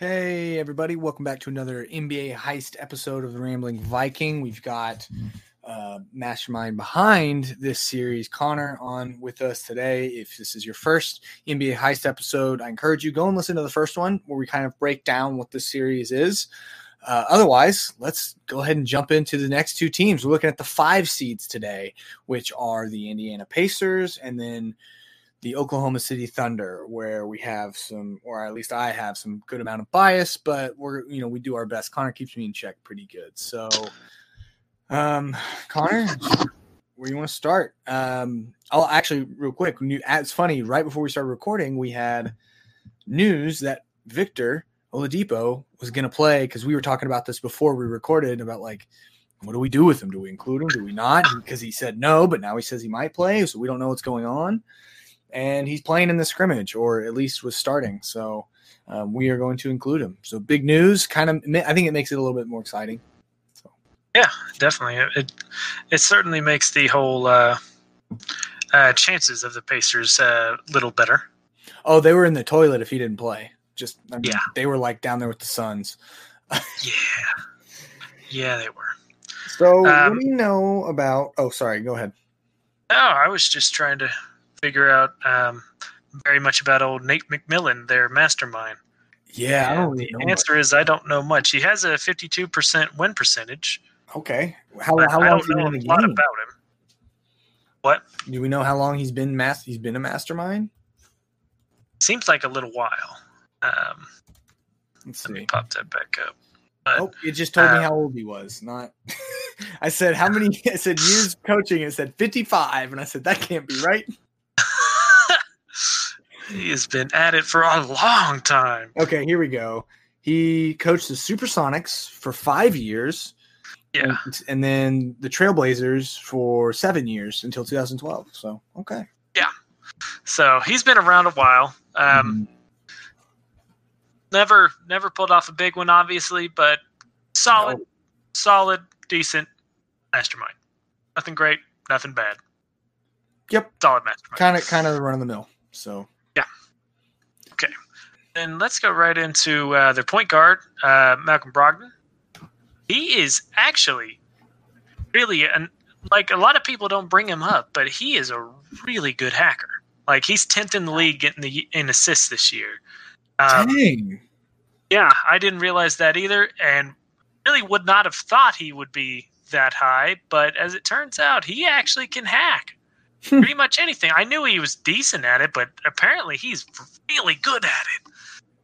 Hey, everybody. Welcome back to another NBA heist episode of the Rambling Viking. We've got uh, mastermind behind this series, Connor, on with us today. If this is your first NBA heist episode, I encourage you go and listen to the first one where we kind of break down what this series is. Uh, otherwise, let's go ahead and jump into the next two teams. We're looking at the five seeds today, which are the Indiana Pacers and then the Oklahoma City Thunder, where we have some, or at least I have some good amount of bias, but we're, you know, we do our best. Connor keeps me in check pretty good. So, um, Connor, where you want to start? Um, I'll actually real quick. It's funny. Right before we started recording, we had news that Victor Oladipo was going to play because we were talking about this before we recorded about like, what do we do with him? Do we include him? Do we not? Because he said no, but now he says he might play, so we don't know what's going on and he's playing in the scrimmage, or at least was starting. So um, we are going to include him. So big news, kind of. I think it makes it a little bit more exciting. So. Yeah, definitely. It it certainly makes the whole uh, uh, chances of the Pacers a uh, little better. Oh, they were in the toilet if he didn't play. Just I mean, yeah, they were like down there with the Suns. yeah, yeah, they were. So um, what do you know about? Oh, sorry. Go ahead. No, I was just trying to figure out um, very much about old Nate McMillan, their mastermind. Yeah, and the answer much. is I don't know much. He has a 52% win percentage. Okay, how, how long he been in the game? about him. What? Do we know how long he's been mas- He's been a mastermind. Seems like a little while. Um, Let's let me pop that back up. But, oh, it just told uh, me how old he was. Not. I said how many. I said years coaching. It said fifty-five, and I said that can't be right. He has been at it for a long time. Okay, here we go. He coached the Supersonics for five years. Yeah. And, and then the Trailblazers for seven years until 2012. So, okay. Yeah. So he's been around a while. Um, mm-hmm. Never, never pulled off a big one, obviously, but solid, no. solid, decent mastermind. Nothing great, nothing bad. Yep. Solid mastermind. Kind of, kind of run of the mill. So. And let's go right into uh, their point guard, uh, Malcolm Brogdon. He is actually really, an, like a lot of people don't bring him up, but he is a really good hacker. Like he's 10th in the league getting the in assists this year. Um, Dang. Yeah, I didn't realize that either, and really would not have thought he would be that high. But as it turns out, he actually can hack. Hmm. pretty much anything. I knew he was decent at it, but apparently he's really good at it.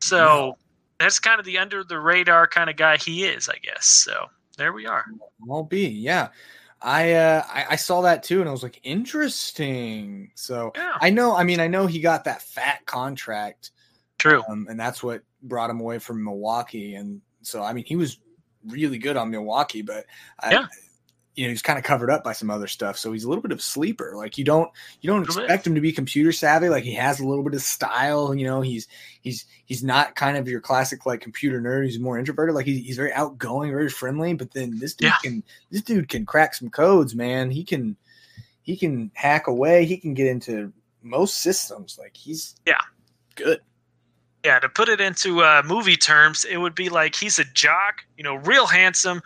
So that's kind of the under the radar kind of guy he is, I guess. So there we are. Won't be, yeah. I, uh, I, I saw that too, and I was like, interesting. So yeah. I know. I mean, I know he got that fat contract. True, um, and that's what brought him away from Milwaukee. And so, I mean, he was really good on Milwaukee, but yeah. You know he's kind of covered up by some other stuff so he's a little bit of a sleeper. Like you don't you don't expect him to be computer savvy like he has a little bit of style you know he's he's he's not kind of your classic like computer nerd he's more introverted like he's, he's very outgoing very friendly but then this dude yeah. can this dude can crack some codes man. He can he can hack away he can get into most systems like he's yeah. good. Yeah, to put it into uh, movie terms, it would be like he's a jock, you know, real handsome,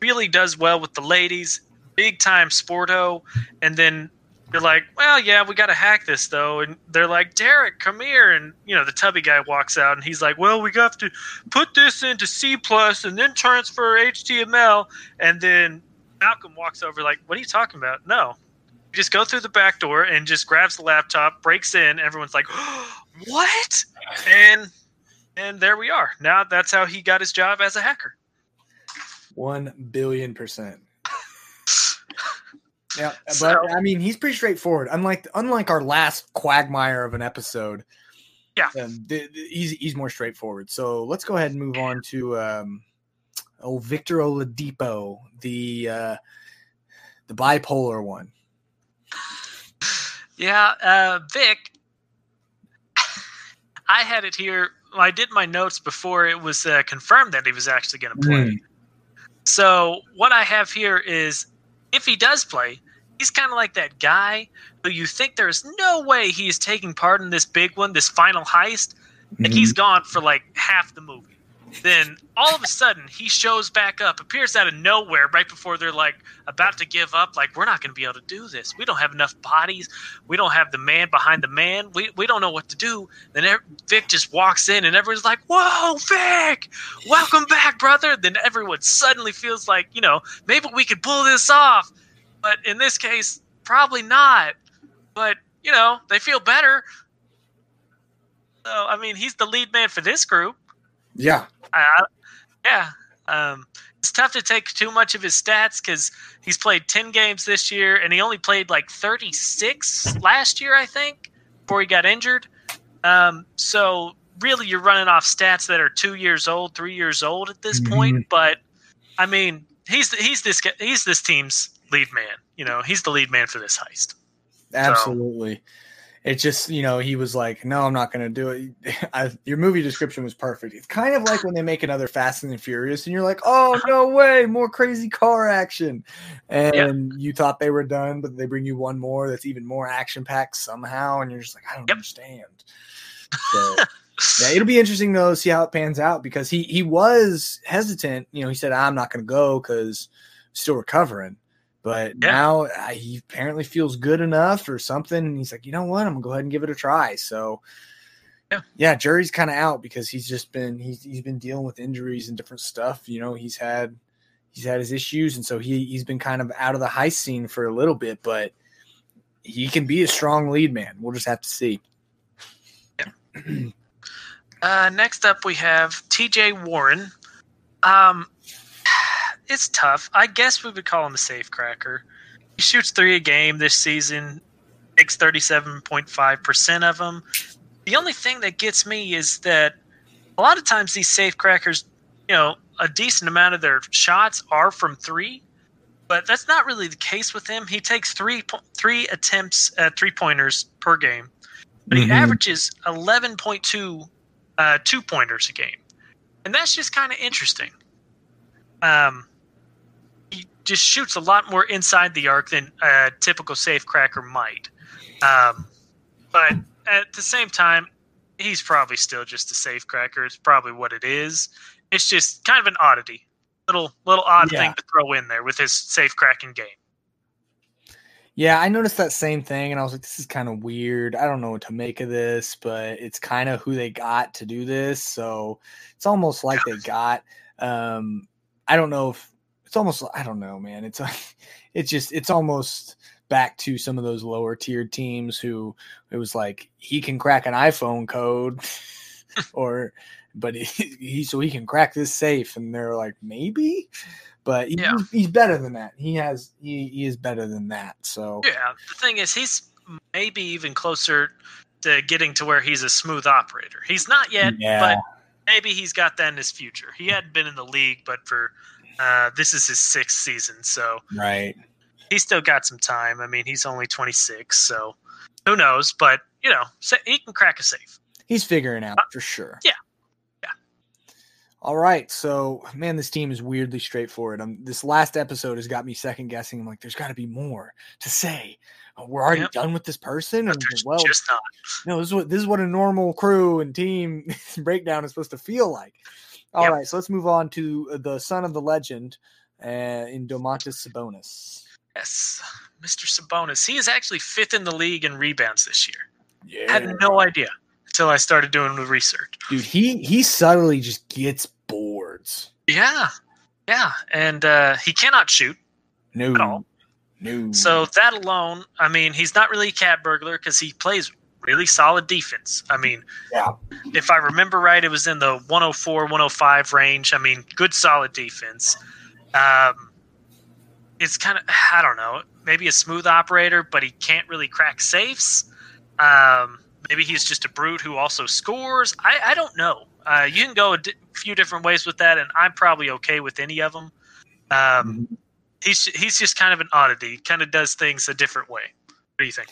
really does well with the ladies, big time sporto, and then you're like, well, yeah, we got to hack this though, and they're like, Derek, come here, and you know the tubby guy walks out, and he's like, well, we got to put this into C plus and then transfer HTML, and then Malcolm walks over like, what are you talking about? No, you just go through the back door and just grabs the laptop, breaks in, everyone's like, oh, what? And and there we are. Now that's how he got his job as a hacker. One billion percent. yeah, so, but I mean, he's pretty straightforward. Unlike unlike our last quagmire of an episode. Yeah, um, the, the, he's he's more straightforward. So let's go ahead and move on to um, oh Victor Oladipo, the uh, the bipolar one. Yeah, uh, Vic. I had it here. I did my notes before it was uh, confirmed that he was actually going to play. Mm. So what I have here is if he does play, he's kind of like that guy who you think there's no way he is taking part in this big one, this final heist, and mm-hmm. he's gone for like half the movie. Then all of a sudden he shows back up, appears out of nowhere right before they're like about to give up. Like, we're not going to be able to do this. We don't have enough bodies. We don't have the man behind the man. We, we don't know what to do. Then Vic just walks in and everyone's like, Whoa, Vic, welcome back, brother. Then everyone suddenly feels like, you know, maybe we could pull this off. But in this case, probably not. But, you know, they feel better. So, I mean, he's the lead man for this group. Yeah. Uh, yeah. Um, it's tough to take too much of his stats because he's played 10 games this year and he only played like 36 last year, I think, before he got injured. Um, so really, you're running off stats that are two years old, three years old at this mm-hmm. point. But I mean, he's he's this he's this team's lead man. You know, he's the lead man for this heist. Absolutely. So, it just you know he was like no i'm not going to do it. I, your movie description was perfect. It's kind of like when they make another fast and furious and you're like oh no way more crazy car action. And yep. you thought they were done but they bring you one more that's even more action packed somehow and you're just like i don't yep. understand. So, yeah it'll be interesting to see how it pans out because he he was hesitant. You know he said i'm not going to go because still recovering but yeah. now uh, he apparently feels good enough or something. And he's like, you know what? I'm gonna go ahead and give it a try. So yeah, yeah jury's kind of out because he's just been he's he's been dealing with injuries and different stuff. You know, he's had he's had his issues, and so he he's been kind of out of the high scene for a little bit, but he can be a strong lead man. We'll just have to see. Yeah. uh, next up, we have T.J. Warren. Um, it's tough. I guess we would call him a safe cracker. He shoots three a game this season, makes thirty seven point five percent of them. The only thing that gets me is that a lot of times these safe crackers, you know, a decent amount of their shots are from three, but that's not really the case with him. He takes three three attempts at three pointers per game, but mm-hmm. he averages eleven point two uh, two pointers a game, and that's just kind of interesting. Um, just shoots a lot more inside the arc than a typical safe cracker might. Um, but at the same time, he's probably still just a safe cracker. It's probably what it is. It's just kind of an oddity, little little odd yeah. thing to throw in there with his safe cracking game. Yeah, I noticed that same thing, and I was like, "This is kind of weird. I don't know what to make of this, but it's kind of who they got to do this, so it's almost like they got." Um, I don't know if it's almost I don't know, man. It's like it's just it's almost back to some of those lower tiered teams who it was like he can crack an iPhone code or but he, he, so he can crack this safe and they're like maybe but he, yeah. he's better than that. He has he, he is better than that. So Yeah, the thing is he's maybe even closer to getting to where he's a smooth operator. He's not yet, yeah. but maybe he's got that in his future. He hadn't been in the league but for uh, this is his sixth season, so right. He's still got some time. I mean, he's only 26, so who knows? But you know, he can crack a safe. He's figuring out uh, for sure. Yeah, yeah. All right, so man, this team is weirdly straightforward. Um, this last episode has got me second guessing. I'm like, there's got to be more to say. Oh, we're already yep. done with this person, and well, just not. No, this is what this is what a normal crew and team breakdown is supposed to feel like. All yep. right, so let's move on to uh, the son of the legend uh, in Domantas Sabonis. Yes, Mr. Sabonis. He is actually fifth in the league in rebounds this year. Yeah. I had no idea until I started doing the research. Dude, he he subtly just gets boards. Yeah, yeah, and uh, he cannot shoot. No, at all. No. So that alone, I mean, he's not really a cat burglar because he plays really solid defense. I mean, yeah. if I remember right, it was in the 104, 105 range. I mean, good solid defense. Um, it's kind of I don't know, maybe a smooth operator, but he can't really crack safes. Um, maybe he's just a brute who also scores. I, I don't know. Uh, you can go a di- few different ways with that, and I'm probably okay with any of them. Um, mm-hmm. He's he's just kind of an oddity. Kind of does things a different way. What do you think?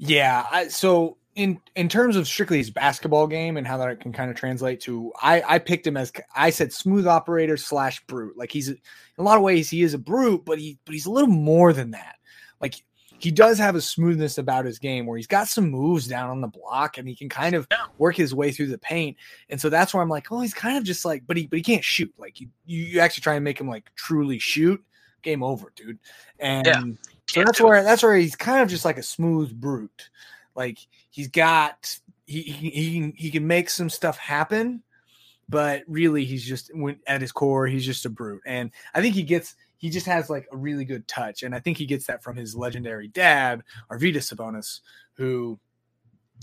Yeah. I, so in in terms of strictly his basketball game and how that can kind of translate to, I I picked him as I said smooth operator slash brute. Like he's in a lot of ways he is a brute, but he but he's a little more than that. Like he does have a smoothness about his game where he's got some moves down on the block and he can kind of work his way through the paint. And so that's where I'm like, oh, he's kind of just like, but he but he can't shoot. Like you you, you actually try and make him like truly shoot, game over, dude. And Yeah. So that's where that's where he's kind of just like a smooth brute. Like he's got he he he can, he can make some stuff happen, but really he's just when at his core he's just a brute. And I think he gets he just has like a really good touch, and I think he gets that from his legendary dad, Arvydas Sabonis, who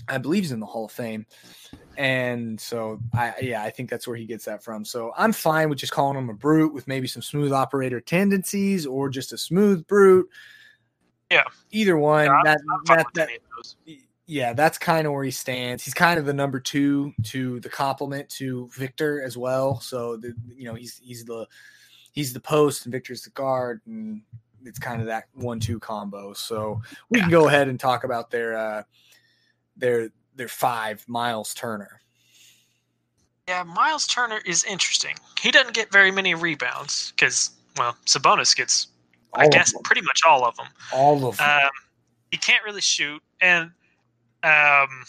I believe is in the Hall of Fame. And so I yeah, I think that's where he gets that from. So I'm fine with just calling him a brute with maybe some smooth operator tendencies or just a smooth brute. Yeah. Either one. Yeah, that that, that any of those. yeah, that's kind of where he stands. He's kind of the number two to the compliment to Victor as well. So the you know he's he's the he's the post and Victor's the guard, and it's kind of that one-two combo. So we can go ahead and talk about their uh, their their five Miles Turner. Yeah, Miles Turner is interesting. He doesn't get very many rebounds because, well, Sabonis gets, I guess, pretty much all of them. all of them. Um, he can't really shoot and um,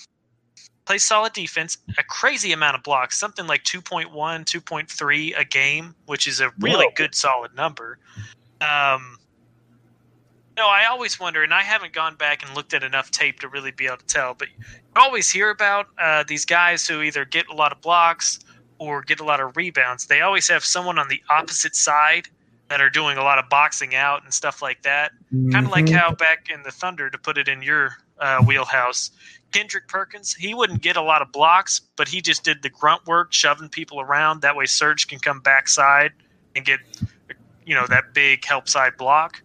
plays solid defense. A crazy amount of blocks, something like 2.1, 2.3 a game, which is a really Whoa. good, solid number. Um, no, I always wonder, and I haven't gone back and looked at enough tape to really be able to tell, but you always hear about uh, these guys who either get a lot of blocks or get a lot of rebounds. They always have someone on the opposite side that are doing a lot of boxing out and stuff like that kind of like how back in the Thunder, to put it in your uh, wheelhouse, Kendrick Perkins, he wouldn't get a lot of blocks, but he just did the grunt work, shoving people around. That way, Serge can come backside and get, you know, that big help side block.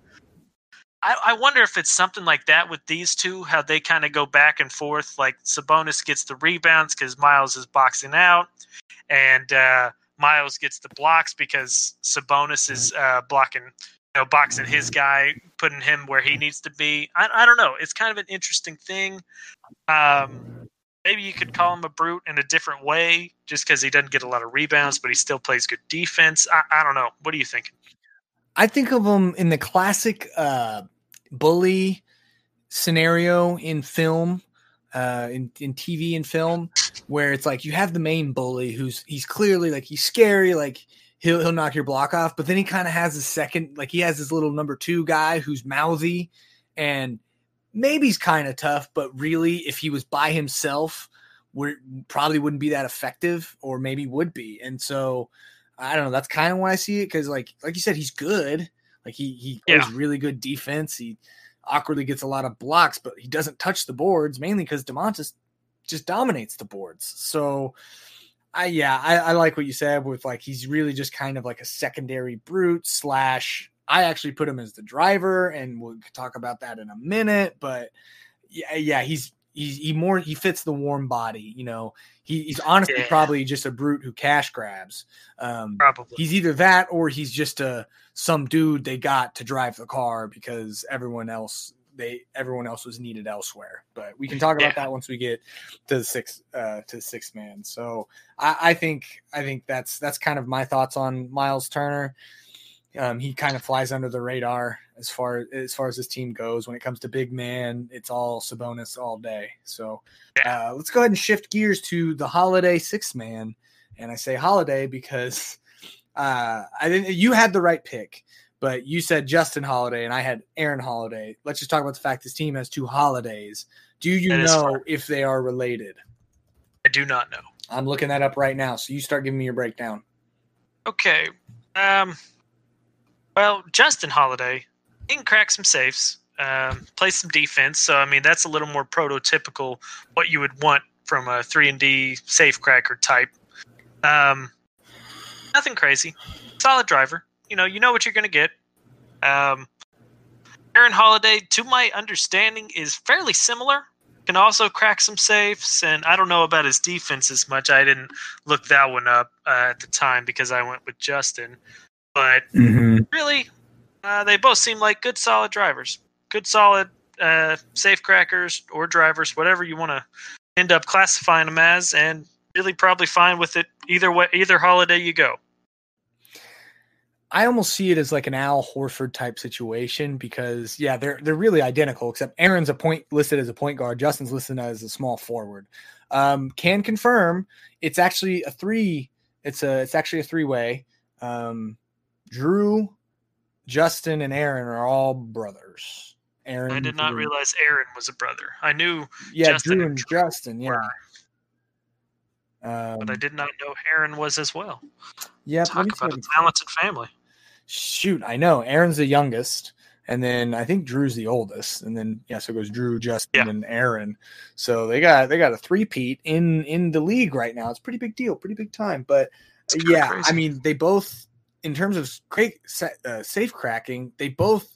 I, I wonder if it's something like that with these two, how they kind of go back and forth. Like Sabonis gets the rebounds because Miles is boxing out, and uh, Miles gets the blocks because Sabonis is uh, blocking you know, boxing his guy, putting him where he needs to be. I, I don't know. It's kind of an interesting thing. Um, maybe you could call him a brute in a different way, just because he doesn't get a lot of rebounds, but he still plays good defense. I, I don't know. What do you think? I think of him in the classic uh, bully scenario in film, uh, in, in TV and film, where it's like you have the main bully who's he's clearly like he's scary, like he'll he'll knock your block off, but then he kind of has a second, like he has this little number two guy who's mouthy and maybe he's kind of tough, but really, if he was by himself, would probably wouldn't be that effective, or maybe would be, and so. I don't know. That's kind of why I see it because, like, like you said, he's good. Like he he plays really good defense. He awkwardly gets a lot of blocks, but he doesn't touch the boards mainly because Domantas just dominates the boards. So, I yeah, I, I like what you said with like he's really just kind of like a secondary brute slash. I actually put him as the driver, and we'll talk about that in a minute. But yeah, yeah, he's he's he more he fits the warm body. You know, he, he's honestly Yeah. probably just a brute who cash grabs. Um, Probably. he's either that or he's just a some dude they got to drive the car because everyone else they everyone else was needed elsewhere. But we can talk about Yeah. that once we get to the six uh to the sixth man. So I, I think I think that's that's kind of my thoughts on Miles Turner. Um, he kind of flies under the radar as far as far as this team goes. When it comes to big man, it's all Sabonis all day. So uh, let's go ahead and shift gears to the holiday six man. And I say holiday because uh, I didn't. You had the right pick, but you said Justin Holiday, and I had Aaron Holiday. Let's just talk about the fact this team has two holidays. Do you That know if they are related? I do not know. I'm looking that up right now. So you start giving me your breakdown. Okay. Um. Well, Justin Holiday, he can crack some safes, um, play some defense. So I mean, that's a little more prototypical what you would want from a three and D safe cracker type. Um, nothing crazy. Solid driver. You know, you know what you're going to get. Um, Aaron Holiday, to my understanding, is fairly similar. Can also crack some safes, and I don't know about his defense as much. I didn't look that one up uh, at the time because I went with Justin. But really, uh, they both seem like good, solid drivers. Good, solid uh, safe crackers or drivers, whatever you want to end up classifying them as, and really probably fine with it either way, either holiday you go. I almost see it as like an Al Horford type situation because yeah, they're they're really identical except Aaron's a point listed as a point guard, Justin's listed as a small forward. Um, can confirm it's actually a three. It's a it's actually a three way. Um, Drew, Justin, and Aaron are all brothers. Aaron, I did not Drew. realize Aaron was a brother. I knew, Yeah, Justin Drew and Drew Justin. Yeah. Um, but I did not know Aaron was as well. yeah, Talk about a I a can- talented family. Shoot, I know. Aaron's the youngest, and then I think Drew's the oldest, and then yeah, so it goes Drew, Justin, Yeah. and Aaron. So they got they got a three peat in in the league right now. It's a pretty big deal, pretty big time. But yeah, crazy. I mean, they both in terms of uh, safe cracking, they both.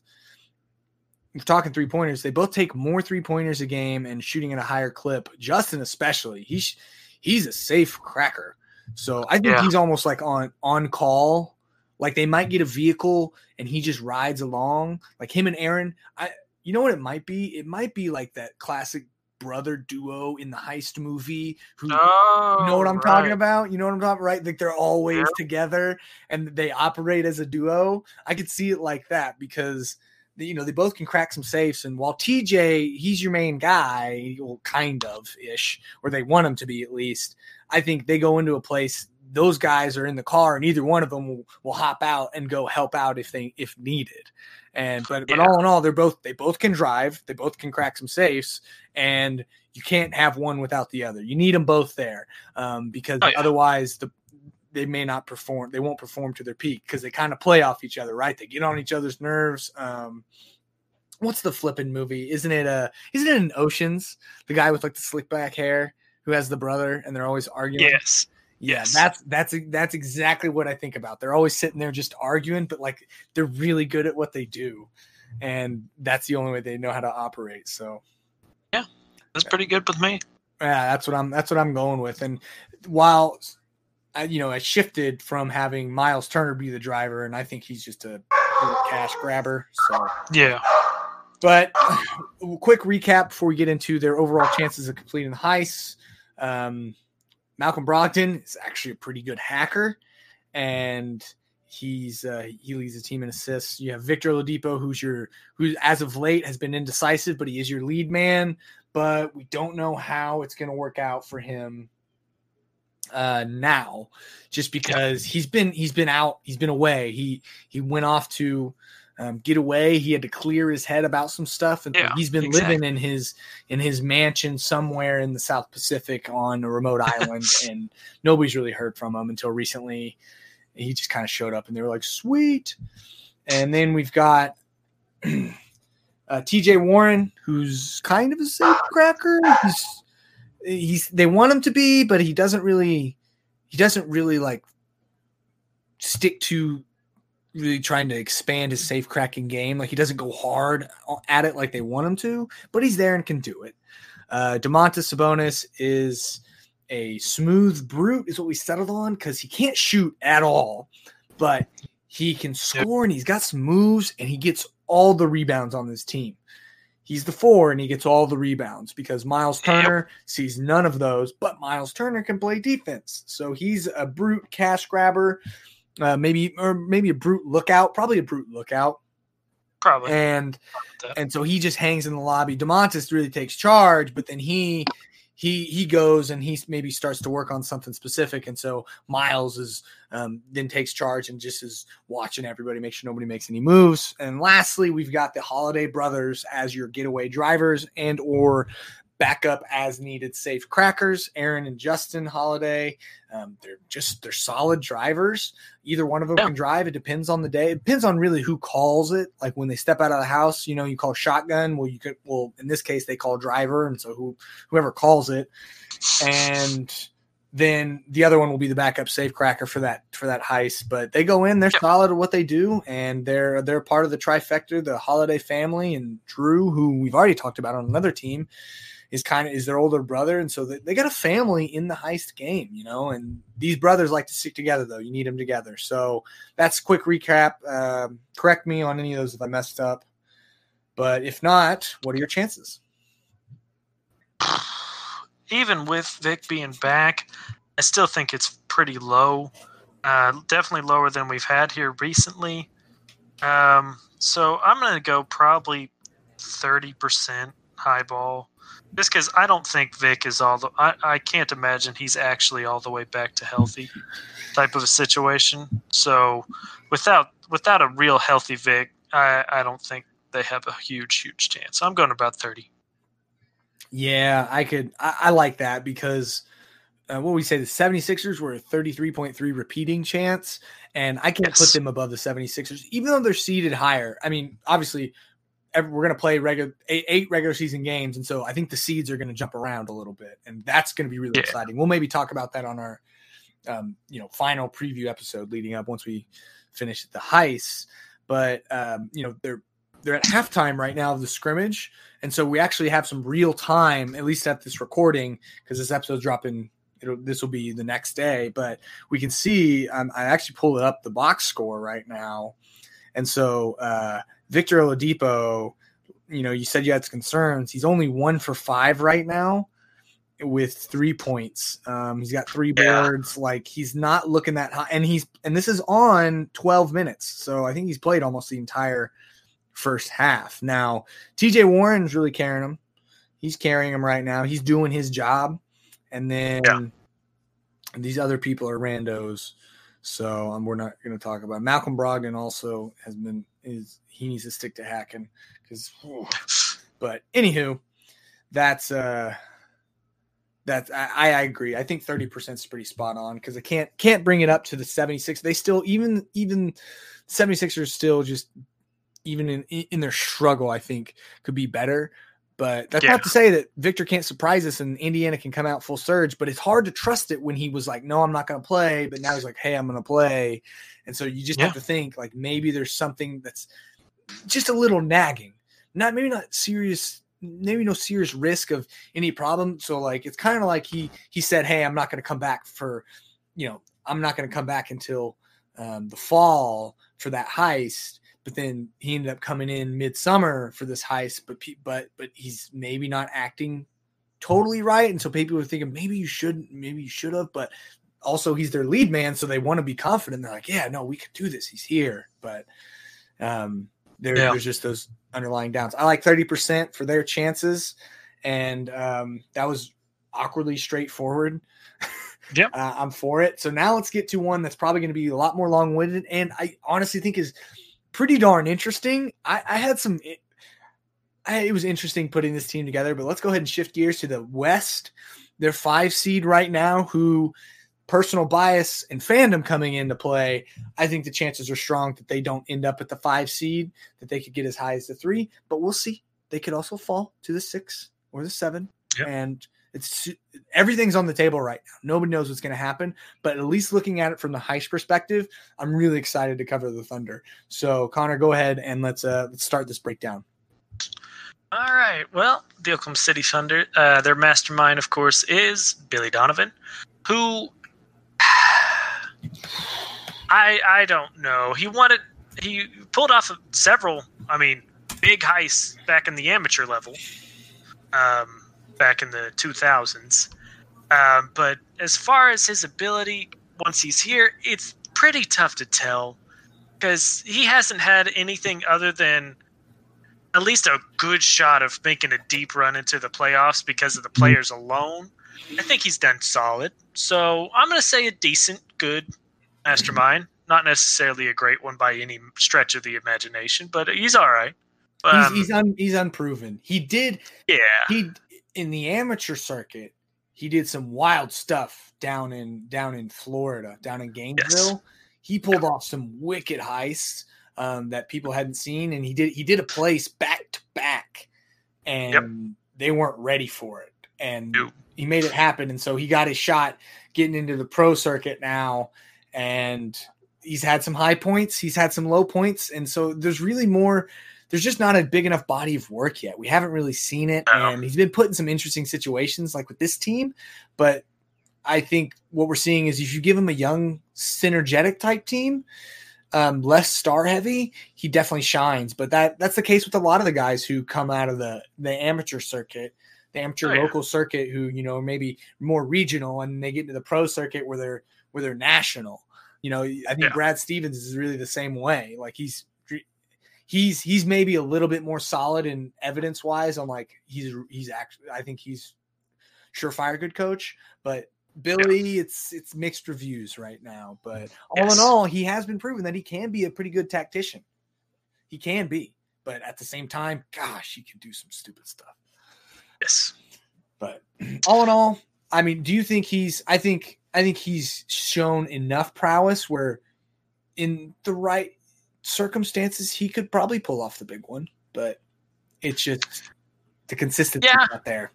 We're talking three pointers. They both take more three pointers a game and shooting at a higher clip. Justin, especially, he's he's a safe cracker. So I think Yeah. he's almost like on on call. Like they might get a vehicle and he just rides along. Like him and Aaron. I you know what it might be? It might be like that classic brother duo in the heist movie who Oh, you know what oh, I'm talking about? You know what I'm talking about right? Like they're always Yeah. together and they operate as a duo. I could see it like that because you know they both can crack some safes. And while TJ, he's your main guy, well, kind of ish, or they want him to be at least. I think they go into a place. Those guys are in the car, and either one of them will, will hop out and go help out if they if needed. And but but Yeah. all in all, they're both they both can drive. They both can crack some safes, and you can't have one without the other. You need them both there um, because Oh, yeah. otherwise the they may not perform. They won't perform to their peak because they kind of play off each other, right? They get on each other's nerves. Um, what's the flipping movie? Isn't it a? isn't it in Oceans? The guy with like the slick back hair who has the brother and they're always arguing. Yes. Yeah, yes. that's that's that's exactly what I think about. They're always sitting there just arguing, but like they're really good at what they do. And that's the only way they know how to operate. So yeah, That's pretty good with me. yeah, that's what I'm that's what I'm going with. And while I, you know, I shifted from having Miles Turner be the driver, and I think he's just a cash grabber. So, Yeah. but quick recap before we get into their overall chances of completing the heist. Um, Malcolm Brogdon is actually a pretty good hacker, and he's uh, he leads the team in assists. You have Victor Oladipo, who's your who as of late has been indecisive, but he is your lead man. But we don't know how it's going to work out for him uh now just because he's been he's been out he's been away he he went off to um, get away. He had to clear his head about some stuff and Yeah, he's been exactly. living in his in his mansion somewhere in the south pacific on a remote island and nobody's really heard from him until recently. He just kind of showed up and they were like sweet. And then we've got uh, tj warren who's kind of a safe cracker he's he's they want him to be, but he doesn't really he doesn't really like stick to really trying to expand his safe cracking game. Like he doesn't go hard at it like they want him to, but he's there and can do it. Uh Domantas Sabonis is a smooth brute, is what we settled on because he can't shoot at all, but he can score and he's got some moves and he gets all the rebounds on this team. He's the four and he gets all the rebounds because Miles Turner sees none of those, but Miles Turner can play defense. So he's a brute cash grabber, uh, maybe or maybe a brute lookout, probably a brute lookout. Probably. And and so he just hangs in the lobby. Domantas really takes charge, but then he he he goes and he maybe starts to work on something specific. And so Miles is um, then takes charge and just is watching everybody, make sure nobody makes any moves. And lastly, we've got the Holiday brothers as your getaway drivers and or backup as needed safe crackers. Aaron and Justin Holiday, um, they're just they're solid drivers. Either one of them Yeah. can drive. It depends on the day. It depends on really who calls it. Like when they step out of the house, you know, you call shotgun. Well, you could. Well, in this case, they call driver, and so who whoever calls it, and then the other one will be the backup safe cracker for that for that heist. But they go in, they're Yeah. solid at what they do, and they're they're part of the trifecta, the Holiday family, and Drew, who we've already talked about on another team, is kind of is their older brother, and so they, they got a family in the heist game, you know. And these brothers like to stick together, though. You need them together. So that's quick recap. Um, correct me on any of those if I messed up, but if not, what are your chances? Even with Vic being back, I still think it's pretty low. Uh, definitely lower than we've had here recently. Um, so I'm going to go probably 30% high ball. Just because I don't think Vic is all the. I, I can't imagine he's actually all the way back to healthy type of a situation. So without without a real healthy Vic, I, I don't think they have a huge, huge chance. I'm going about 30. Yeah, I could. I, I like that because uh, what we say the 76ers were a 33.3 repeating chance, and I can't yes. put them above the 76ers, even though they're seeded higher. I mean, obviously, every, we're going to play regular eight, eight, regular season games, and so I think the seeds are going to jump around a little bit, and that's going to be really yeah. exciting. We'll maybe talk about that on our, um, you know, final preview episode leading up once we finish the heist. But um, you know, they're they're at halftime right now of the scrimmage, and so we actually have some real time, at least at this recording, because this episode's dropping. It'll, this will be the next day, but we can see. Um, I actually pulled up the box score right now, and so uh, Victor Oladipo, you know, you said you had some concerns. He's only one for five right now with three points. Um, he's got three boards. Yeah. Like he's not looking that high, and he's and this is on twelve minutes, so I think he's played almost the entire first half. Now, TJ Warren's really carrying him. He's carrying him right now. He's doing his job. And then yeah. these other people are randos. So um, we're not going to talk about Malcolm Brogdon also has been is he needs to stick to hacking because but anywho that's uh that's I, I agree. I think 30% is pretty spot on because I can't can't bring it up to the 76. They still even even 76ers still just even in in their struggle, I think could be better. But that's yeah. not to say that Victor can't surprise us and Indiana can come out full surge. But it's hard to trust it when he was like, "No, I'm not going to play," but now he's like, "Hey, I'm going to play," and so you just yeah. have to think like maybe there's something that's just a little nagging, not maybe not serious, maybe no serious risk of any problem. So like it's kind of like he he said, "Hey, I'm not going to come back for, you know, I'm not going to come back until um, the fall for that heist." But then he ended up coming in midsummer for this heist but but but he's maybe not acting totally right and so people were thinking maybe you shouldn't maybe you should have but also he's their lead man so they want to be confident they're like yeah no we could do this he's here but um there, yeah. there's just those underlying downs i like 30% for their chances and um that was awkwardly straightforward Yep. Uh, I'm for it. So now let's get to one that's probably going to be a lot more long winded. And I honestly think is pretty darn interesting. I, I had some. I, it was interesting putting this team together, but let's go ahead and shift gears to the West. They're five seed right now. Who personal bias and fandom coming into play, I think the chances are strong that they don't end up at the five seed, that they could get as high as the three, but we'll see. They could also fall to the six or the seven. Yep. And it's everything's on the table right now. Nobody knows what's going to happen, but at least looking at it from the Heist perspective, I'm really excited to cover the Thunder. So, Connor, go ahead and let's uh, let's start this breakdown. All right. Well, the Oklahoma City Thunder, uh, their mastermind, of course, is Billy Donovan, who I I don't know. He wanted he pulled off several. I mean, big heists back in the amateur level. Um, back in the 2000s. Um, but as far as his ability, once he's here, it's pretty tough to tell because he hasn't had anything other than at least a good shot of making a deep run into the playoffs because of the mm-hmm. players alone. I think he's done solid. So I'm going to say a decent, good mastermind. Not necessarily a great one by any stretch of the imagination, but he's all right. Um, he's he's, un, he's unproven. He did. Yeah. He in the amateur circuit, he did some wild stuff down in down in Florida, down in Gainesville. Yes. He pulled off some wicked heists um, that people hadn't seen, and he did he did a place back to back, and yep. they weren't ready for it, and he made it happen. And so he got his shot getting into the pro circuit now, and he's had some high points, he's had some low points, and so there's really more there's just not a big enough body of work yet. We haven't really seen it, and he's been put in some interesting situations, like with this team. But I think what we're seeing is if you give him a young, synergetic type team, um, less star heavy, he definitely shines. But that that's the case with a lot of the guys who come out of the the amateur circuit, the amateur oh, local yeah. circuit, who you know maybe more regional, and they get into the pro circuit where they're where they're national. You know, I think Yeah. Brad Stevens is really the same way. Like he's he's he's maybe a little bit more solid in evidence wise on like he's he's actually I think he's surefire good coach, but Billy, it's it's mixed reviews right now. But all Yes. in all, he has been proven that he can be a pretty good tactician. He can be, but at the same time, gosh, he can do some stupid stuff. Yes. But all in all, I mean, do you think he's? I think I think he's shown enough prowess where, in the right circumstances, he could probably pull off the big one. But it's just the consistency Yeah. not there.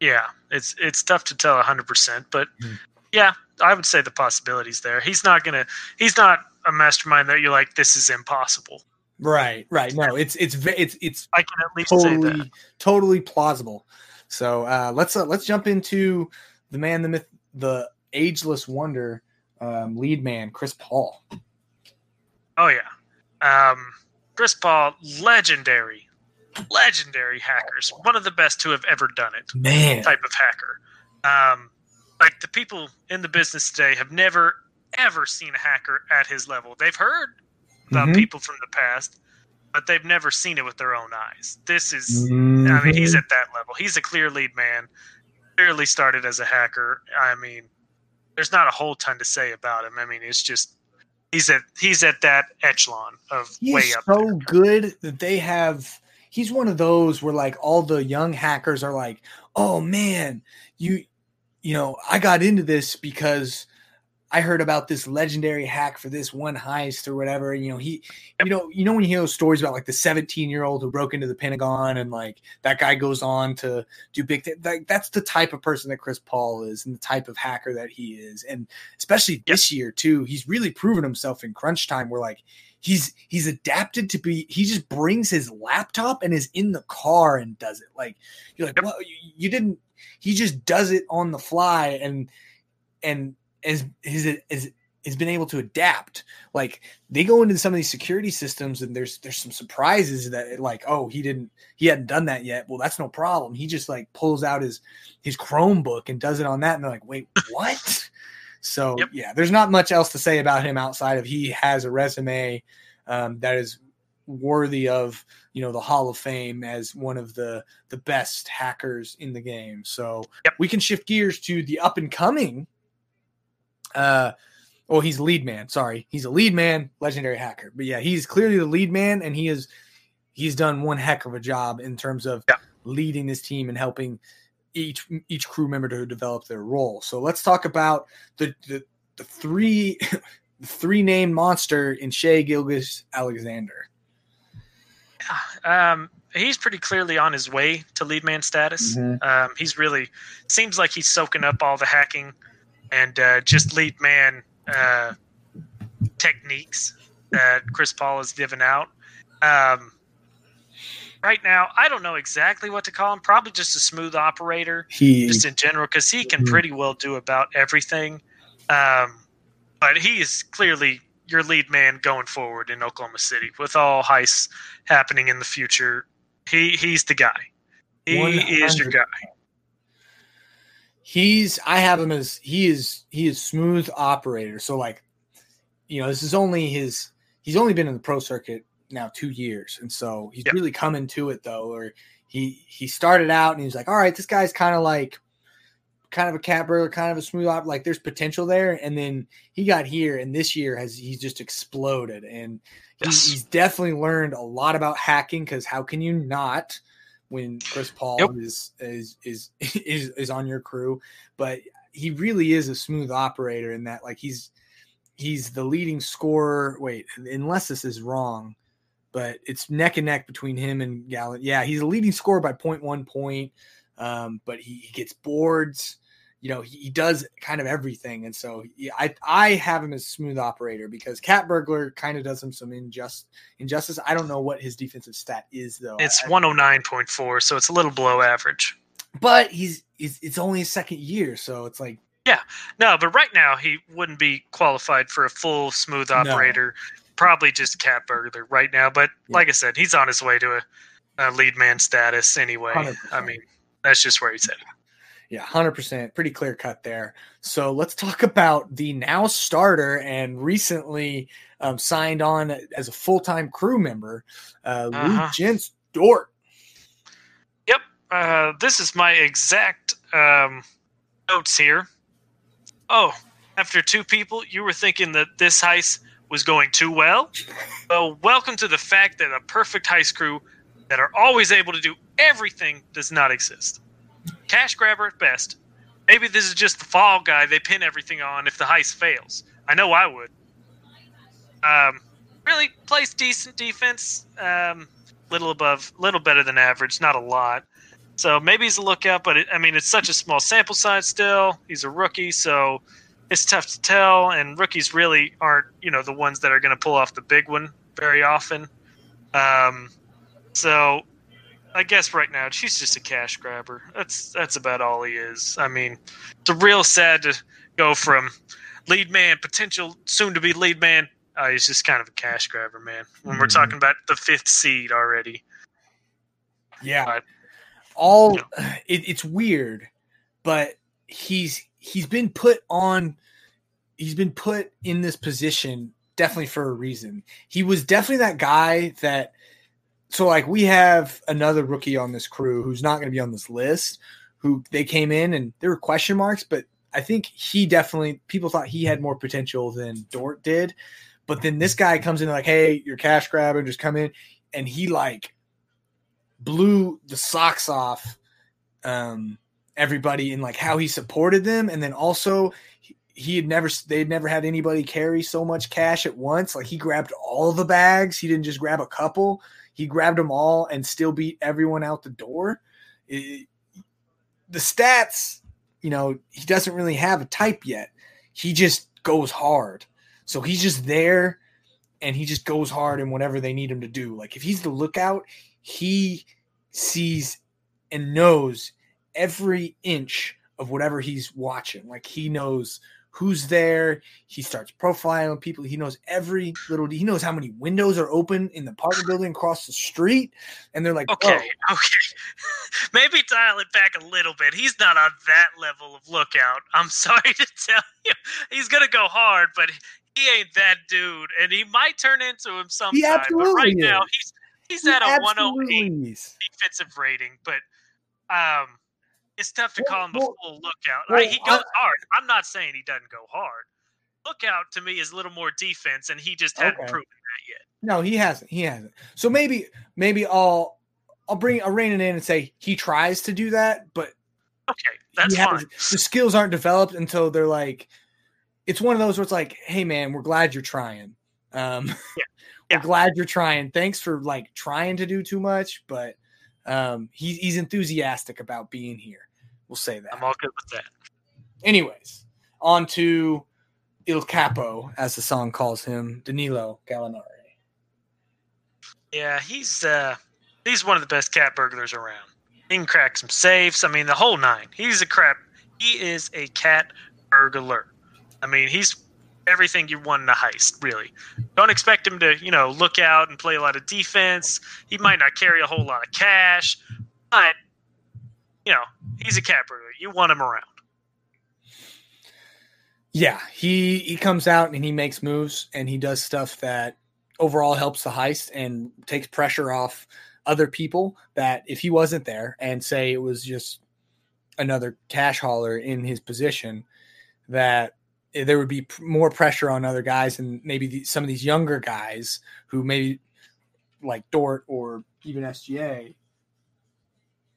Yeah, it's it's tough to tell 100%, but Mhm. yeah, I would say the possibilities there. He's not going to he's not a mastermind that you're like this is impossible. Right, right. No, it's it's it's it's I can at least say that. totally totally plausible. So uh, let's uh, let's jump into the man, the myth, the ageless wonder, um, lead man, Chris Paul. Oh yeah. Um Chris Paul legendary legendary hackers. One of the best to have ever done it. Man, type of hacker. Um, like the people in the business today have never ever seen a hacker at his level. They've heard about Mhm. people from the past, but they've never seen it with their own eyes. This is, I Mhm. mean, he's at that level. He's a clear lead man. Clearly started as a hacker. I mean, there's not a whole ton to say about him. I mean, it's just he's at he's at that echelon of He way up. so there. good that they have. He's one of those where like all the young hackers are like, "Oh man, you, you know, I got into this because I heard about this legendary hack for this one heist or whatever." And, you know, he, you know, you know when you hear those stories about like the seventeen-year-old who broke into the Pentagon and like that guy goes on to do big things. Like that's the type of person that Chris Paul is and the type of hacker that he is, and especially this year too, he's really proven himself in crunch time. Where like he's he's adapted to be he just brings his laptop and is in the car and does it like you're like well you, you didn't he just does it on the fly and and as his is has been able to adapt. Like they go into some of these security systems and there's there's some surprises that like oh he didn't he hadn't done that yet. Well that's no problem. He just like pulls out his his chromebook and does it on that and they're like wait what? So Yep. yeah there's not much else to say about him outside of he has a resume um, that is worthy of you know the hall of fame as one of the the best hackers in the game. So Yep. we can shift gears to the up and coming uh well he's lead man. Sorry. He's a lead man legendary hacker. But yeah he's clearly the lead man and he is he's done one heck of a job in terms of Yeah. leading this team and helping each each crew member to develop their role. So let's talk about the the, the three the three named monster in Shai Gilgeous Alexander. Um, he's pretty clearly on his way to lead man status. Um, he's really seems like he's soaking up all the hacking and uh, just lead man uh, techniques that Chris Paul has given out. Um, right now, I don't know exactly what to call him. Probably just a smooth operator, he just in general, because he can Mhm. pretty well do about everything. Um, but he is clearly your lead man going forward in Oklahoma City with all heists happening in the future. He he's the guy. He is your guy. He's I have him as he is he is smooth operator. So like, you know, this is only his he's only been in the pro circuit now two years, and so he's Yep. really coming to it though. Or he he started out and he's like, all right, this guy's kind of like kind of a cat burglar, kind of a smooth op. Like there's potential there, and then he got here, and this year has he's just exploded, and he, Yes. he's definitely learned a lot about hacking. Because how can you not? When Chris Paul Yep. is, is is is is on your crew, but he really is a smooth operator in that like he's he's the leading scorer. Wait, unless this is wrong, but it's neck and neck between him and Gallant. Yeah, he's a leading scorer by 0.1 point, um, but he, he gets boards. You know, he, he does kind of everything, and so I I have him as smooth operator because Cat Burglar kind of does him some injust injustice. I don't know what his defensive stat is though. It's 109.4, so it's a little below average. but he's, he's it's only his second year, so it's like Yeah, No, but right now he wouldn't be qualified for a full smooth No. operator. Probably just cat burglar right now. But Yeah. like I said, he's on his way to a, a lead man status anyway. 100%. I mean, that's just where he's headed. Yeah, hundred percent, pretty clear cut there. So let's talk about the now starter and recently um, signed on as a full time crew member, uh, uh-huh. Luke Dort. Yep, uh, this is my exact um, notes here. Oh, after two people, you were thinking that this heist was going too well. Well, welcome to the fact that a perfect heist crew that are always able to do everything does not exist. Cash grabber at best. Maybe this is just the fall guy they pin everything on if the heist fails. I know I would. Um, really plays decent defense. Um, little above, little better than average, not a lot. So maybe he's a lookout, but it, I mean, it's such a small sample size still. He's a rookie, so it's tough to tell. And rookies really aren't, you know, the ones that are going to pull off the big one very often. Um, so I guess right now she's just a cash grabber. That's that's about all he is. I mean, it's a real sad to go from lead man, potential soon to be lead man. Uh, he's just kind of a cash grabber, man. When mm-hmm. we're talking about the fifth seed already. Yeah. All you know. it, it's weird, but he's he's been put on he's been put in this position definitely for a reason. He was definitely that guy that so like we have another rookie on this crew who's not going to be on this list who they came in and there were question marks but i think he definitely people thought he had more potential than dort did. But then this guy comes in like hey you're cash grabbing just come in and he like blew the socks off um everybody in like how he supported them. And then also he had never they'd never had anybody carry so much cash at once. Like he grabbed all the bags. He didn't just grab a couple he grabbed them all and still beat everyone out the door. It, the stats, you know, he doesn't really have a type yet. He just goes hard. So he's just there and he just goes hard in whatever they need him to do. Like if he's the lookout, he sees and knows every inch of whatever he's watching. Like he knows who's there. He starts profiling people. He knows every little. He knows how many windows are open in the apartment building across the street, and they're like, okay, oh. okay, maybe dial it back a little bit. He's not on that level of lookout. I'm sorry to tell you, he's gonna go hard, but he ain't that dude, and he might turn into him sometime. But right is. now, he's he's he at a 108 defensive rating, but um it's tough to well, call him well, a full lookout. Well, I, he goes I, hard. I'm not saying he doesn't go hard. Lookout to me is a little more defense, and he just hadn't okay. proven that yet. No, he hasn't. He hasn't. So maybe, maybe I'll, I'll bring, I'll rein it in and say he tries to do that, but okay, that's fine. The skills aren't developed until they're like, it's one of those where it's like, hey man, we're glad you're trying. Um, yeah. Yeah. we're glad you're trying. Thanks for like trying to do too much, but um, he, he's enthusiastic about being here. We'll say that. I'm all good with that. Anyways, on to Il Capo, as the song calls him, Danilo Gallinari. Yeah, he's uh, he's one of the best cat burglars around. He can crack some safes. I mean, the whole nine. He's a crap. He is a cat burglar. I mean, he's everything you want in a heist, really. Don't expect him to, you know, look out and play a lot of defense. He might not carry a whole lot of cash, but you know, he's a cat burglar. You want him around. Yeah, he he comes out and he makes moves and he does stuff that overall helps the heist and takes pressure off other people that if he wasn't there and say it was just another cash hauler in his position that there would be more pressure on other guys and maybe the, some of these younger guys who maybe like Dort or even SGA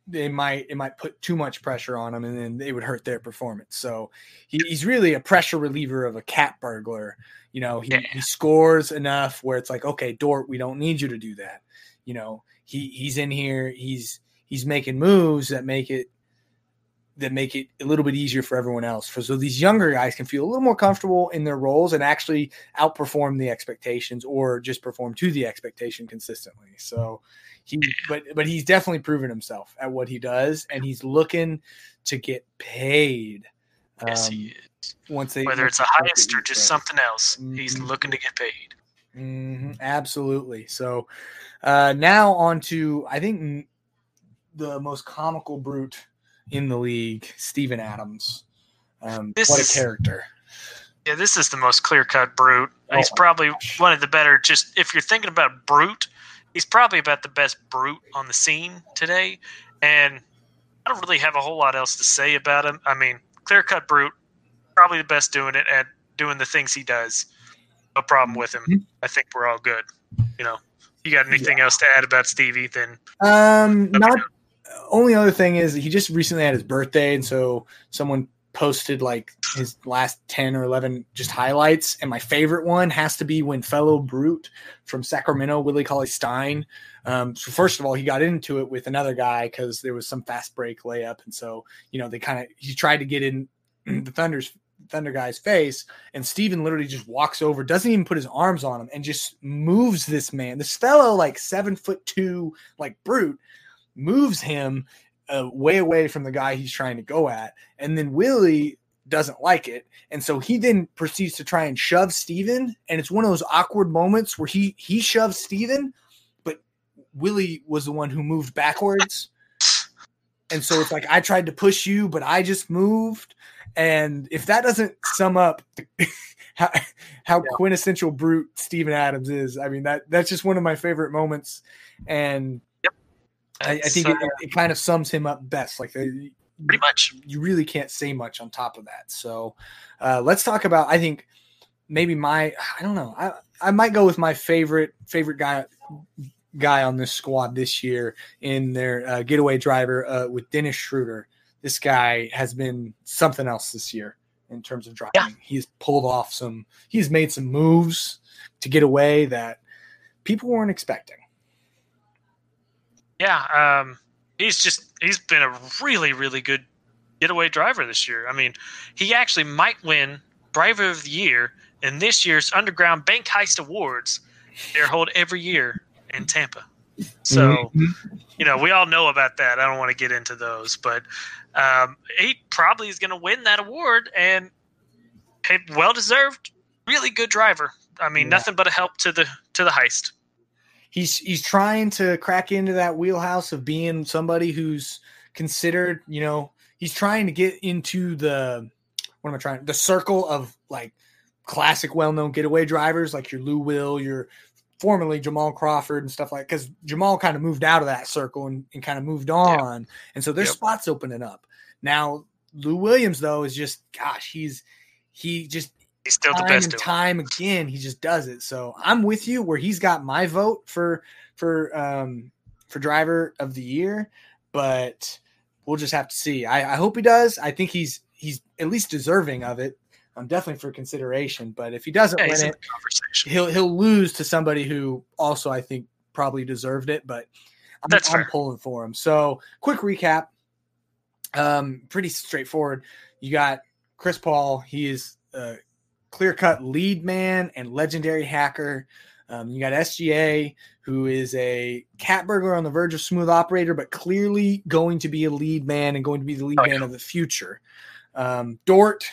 they might it might put too much pressure on them and then it would hurt their performance. So he, he's really a pressure reliever of a cat burglar. You know, he, yeah. he scores enough where it's like, okay, Dort, we don't need you to do that. You know, he he's in here, he's he's making moves that make it that make it a little bit easier for everyone else. For so these younger guys can feel a little more comfortable in their roles and actually outperform the expectations or just perform to the expectation consistently. So he but but he's definitely proven himself at what he does and he's looking to get paid. Yes, um, he is. Once they whether it's a heist or just something else, mm-hmm. he's looking to get paid. Mm-hmm. Absolutely. So uh, now on to I think the most comical brute in the league, Steven Adams. Um, This what a is- character. Yeah, this is the most clear cut brute. Oh he's probably gosh. one of the better. Just if you're thinking about brute, he's probably about the best brute on the scene today. And I don't really have a whole lot else to say about him. I mean, clear cut brute, probably the best doing it at doing the things he does. No problem with him. Mhm. I think we're all good. You know, you got anything else to add about Stevie? Then Um, not only other thing is he just recently had his birthday, and so someone posted like his last 10 or 11 just highlights. And my favorite one has to be when fellow brute from Sacramento, Willie Cauley Stein. Um, so first of all, he got into it with another guy because there was some fast break layup. And so, you know, they kind of, he tried to get in the Thunder's Thunder guy's face, and Steven literally just walks over, doesn't even put his arms on him, and just moves this man. This fellow, like seven foot two, like brute, moves him uh, way away from the guy he's trying to go at. And then Willie doesn't like it. And so he then proceeds to try and shove Steven. And it's one of those awkward moments where he he shoves Steven, but Willie was the one who moved backwards. And so it's like I tried to push you, but I just moved. And if that doesn't sum up how, how quintessential brute Steven Adams is, I mean that that's just one of my favorite moments. And I, I think it, it kind of sums him up best. Like the, pretty much. you really can't say much on top of that. So uh, let's talk about. I think maybe my I don't know. I I might go with my favorite favorite guy guy on this squad this year in their uh, getaway driver uh, with Dennis Schroeder. This guy has been something else this year in terms of driving. Yeah. He's pulled off some. He's made some moves to get away that people weren't expecting. Yeah, um, he's just he's been a really really good getaway driver this year. I mean, he actually might win driver of the year in this year's Underground Bank Heist Awards. They're held every year in Tampa. So you know we all know about that. I don't want to get into those, but um, he probably is going to win that award and well deserved. Really good driver. I mean, Yeah. nothing but a help to the to the heist. He's he's trying to crack into that wheelhouse of being somebody who's considered, you know, he's trying to get into the what am I trying? The circle of like classic well-known getaway drivers like your Lou Will, your formerly Jamal Crawford and stuff like because Jamal kind of moved out of that circle and, and kind of moved on. And so there's Yep. spots opening up. Now, Lou Williams, though, is just gosh, he's he just He's still the time best. and time again he just does it. So i'm with you where he's got my vote for for um for driver of the year but we'll just have to see. I, I hope he does. I think he's he's at least deserving of it i'm definitely for consideration. But if he doesn't Yeah, win in it the he'll he'll lose to somebody who also i think probably deserved it but i'm, That's I'm fair. pulling for him. So quick recap um pretty straightforward. You got chris paul. He is a clear cut lead man and legendary hacker um, you got sga who is a cat burglar on the verge of smooth operator but clearly going to be a lead man and going to be the lead Oh, man yeah. of the future um, dort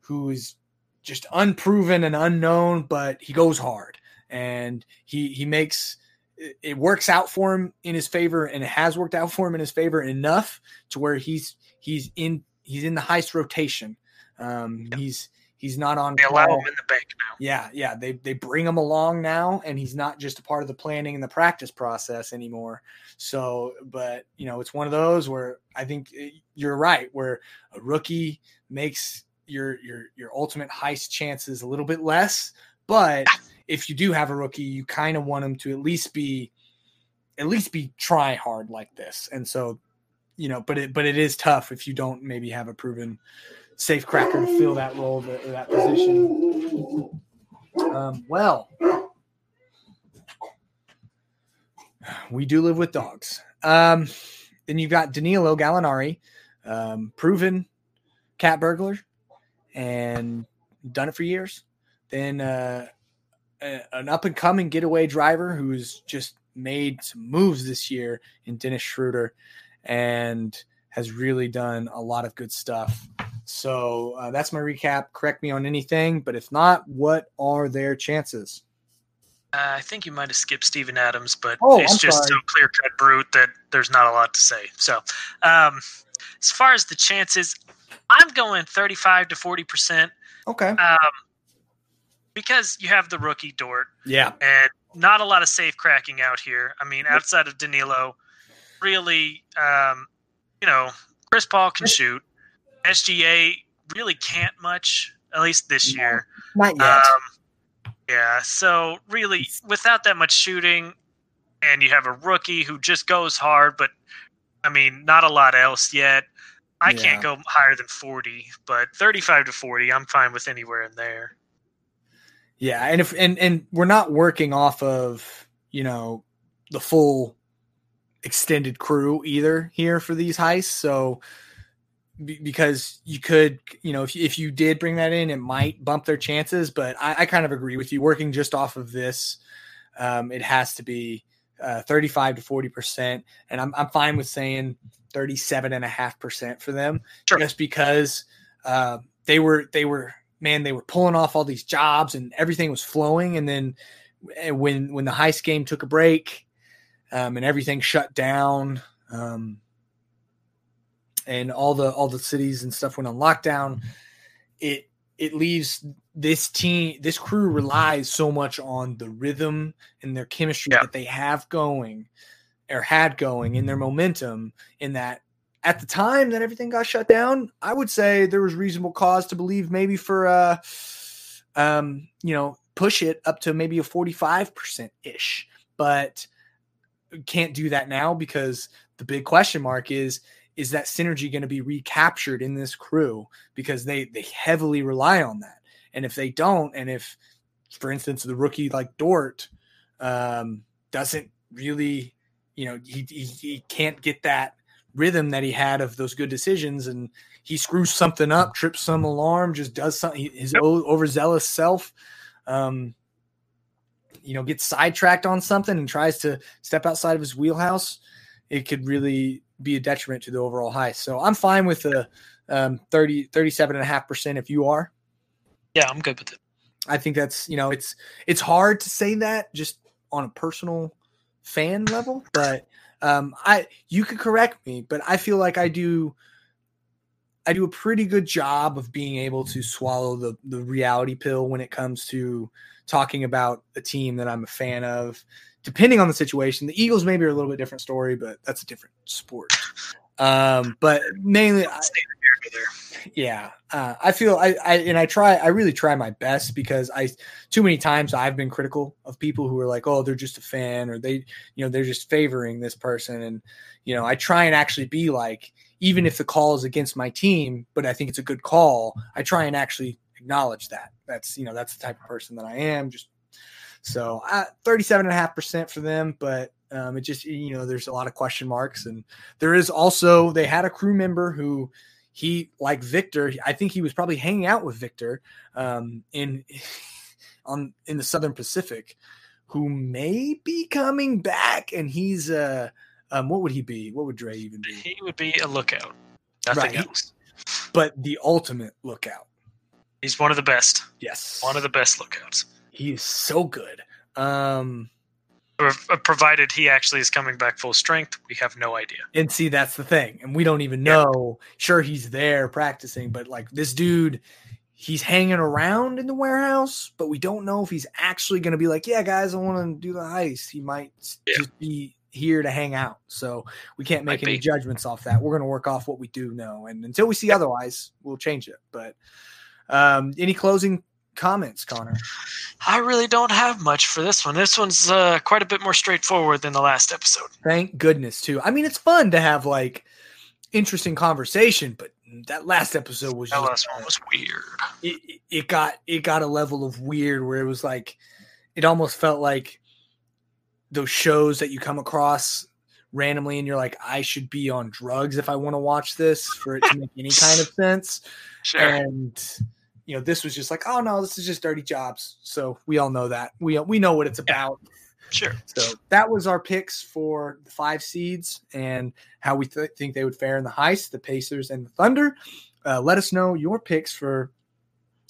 who is just unproven and unknown, but he goes hard and he he makes it, works out for him in his favor, and it has worked out for him in his favor enough to where he's he's in he's in the heist rotation. Um. He's he's not on. They allow call. him in the bank now. Yeah, yeah. They they bring him along now, and he's not just a part of the planning and the practice process anymore. So, but you know, it's one of those where I think eh, you're right, where a rookie makes your your your ultimate heist chances a little bit less. But if you do have a rookie, you kind of want him to at least be at least be try hard like this. And so, you know, but it but it is tough if you don't maybe have a proven safe cracker to fill that role, that, that position. Um, well, we do live with dogs. Um, then you've got Danilo Gallinari, um, proven cat burglar, and done it for years. Then uh, a- an up and coming getaway driver who's just made some moves this year in Dennis Schroeder and has really done a lot of good stuff. So uh, that's my recap. Correct me on anything, but if not, what are their chances? Uh, I think you might have skipped Steven Adams, but Oh, it's I'm just sorry. so clear cut brute that there's not a lot to say. So, um, as far as the chances, I'm going 35 to 40 percent Okay. um, because you have the rookie Dort Yeah. and not a lot of safe cracking out here. I mean, outside of Danilo, really, um, you know, Chris Paul can shoot. SGA really can't much, at least this No. year. Not yet. Um, yeah, so really, without that much shooting, and you have a rookie who just goes hard, but I mean, not a lot else yet. I Yeah. can't go higher than 40, but 35 to 40, I'm fine with anywhere in there. Yeah, and if and and we're not working off of you know the full extended crew either here for these heists. So be- because you could you know if if you did bring that in, it might bump their chances. But I, I kind of agree with you. Working just off of this, um, it has to be uh, 35 to 40 percent, and I'm I'm fine with saying 37 and a half percent for them, Sure. just because uh, they were they were man they were pulling off all these jobs and everything was flowing, and then eh, when when the heist game took a break um, and everything shut down. Um, and all the all the cities and stuff went on lockdown it it leaves this team this crew relies so much on the rhythm and their chemistry Yeah. that they have going or had going in their momentum in that at the time that everything got shut down i would say there was reasonable cause to believe maybe for uh um you know push it up to maybe a 45% ish but can't do that now because the big question mark is is that synergy going to be recaptured in this crew because they they heavily rely on that and if they don't and if for instance the rookie like dort um, doesn't really you know he, he he can't get that rhythm that he had of those good decisions and he screws something up trips some alarm just does something his Yep. overzealous self um you know gets sidetracked on something and tries to step outside of his wheelhouse it could really be a detriment to the overall heist. So I'm fine with the um, 30, 37 and a half percent if you are. Yeah, I'm good with it. I think that's, you know, it's, it's hard to say that just on a personal fan level, but um, I, you could correct me, but I feel like I do, I do a pretty good job of being able to swallow the, the reality pill when it comes to talking about a team that I'm a fan of depending on the situation. The Eagles maybe are a little bit different story, but that's a different sport. Um, but mainly, I, yeah, uh, I feel I, I and I try. I really try my best because I too many times I've been critical of people who are like, oh, they're just a fan or they, you know, they're just favoring this person, and you know, I try and actually be like, even if the call is against my team, but I think it's a good call, I try and actually acknowledge that. That's you know, that's the type of person that I am. Just so uh, 37 and a half percent for them, but um, it just, you know, there's a lot of question marks. And there is also, they had a crew member who he, like Victor, I think he was probably hanging out with Victor um, in, on, in the Southern Pacific who may be coming back. And he's, uh, um, what would he be? What would Dre even be? He would be a lookout. Nothing Right, else. But the ultimate lookout. He's one of the best. Yes. One of the best lookouts. He is so good. Um, uh, provided he actually is coming back full strength, we have no idea. And see, that's the thing. And we don't even Yeah. know. Sure, he's there practicing, but like this dude, he's hanging around in the warehouse, but we don't know if he's actually going to be like, yeah, guys, I want to do the heist. He might Yeah. just be here to hang out. So we can't make Might any be. judgments off that. We're going to work off what we do know. And until we see otherwise, we'll change it. But um, any closing comments, Connor? I really don't have much for this one. This one's uh, quite a bit more straightforward than the last episode. Thank goodness, too. I mean, it's fun to have like interesting conversation, but that last episode was That just last one was weird. it, it- got it got a level of weird where it was like it almost felt like those shows that you come across randomly and you're like I should be on drugs if I want to watch this for it to make any kind of sense Sure. and you know this was just like oh no this is just dirty jobs so we all know that we we know what it's about sure. so that was our picks for the five seeds and how we th- think they would fare in the heist, the Pacers and the Thunder. Uh, let us know your picks for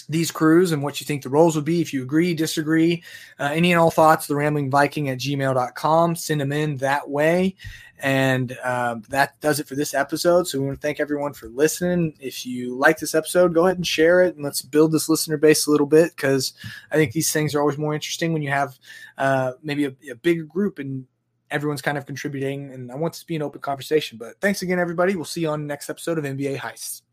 these crews and what you think the roles would be. If you agree, disagree, uh, any and all thoughts, the rambling Viking at gmail.com. Send them in that way. And uh, that does it for this episode. So we want to thank everyone for listening. If you like this episode, go ahead and share it and let's build this listener base a little bit because I think these things are always more interesting when you have uh, maybe a, a bigger group and everyone's kind of contributing. And I want this to be an open conversation. But thanks again, everybody. We'll see you on the next episode of NBA Heists.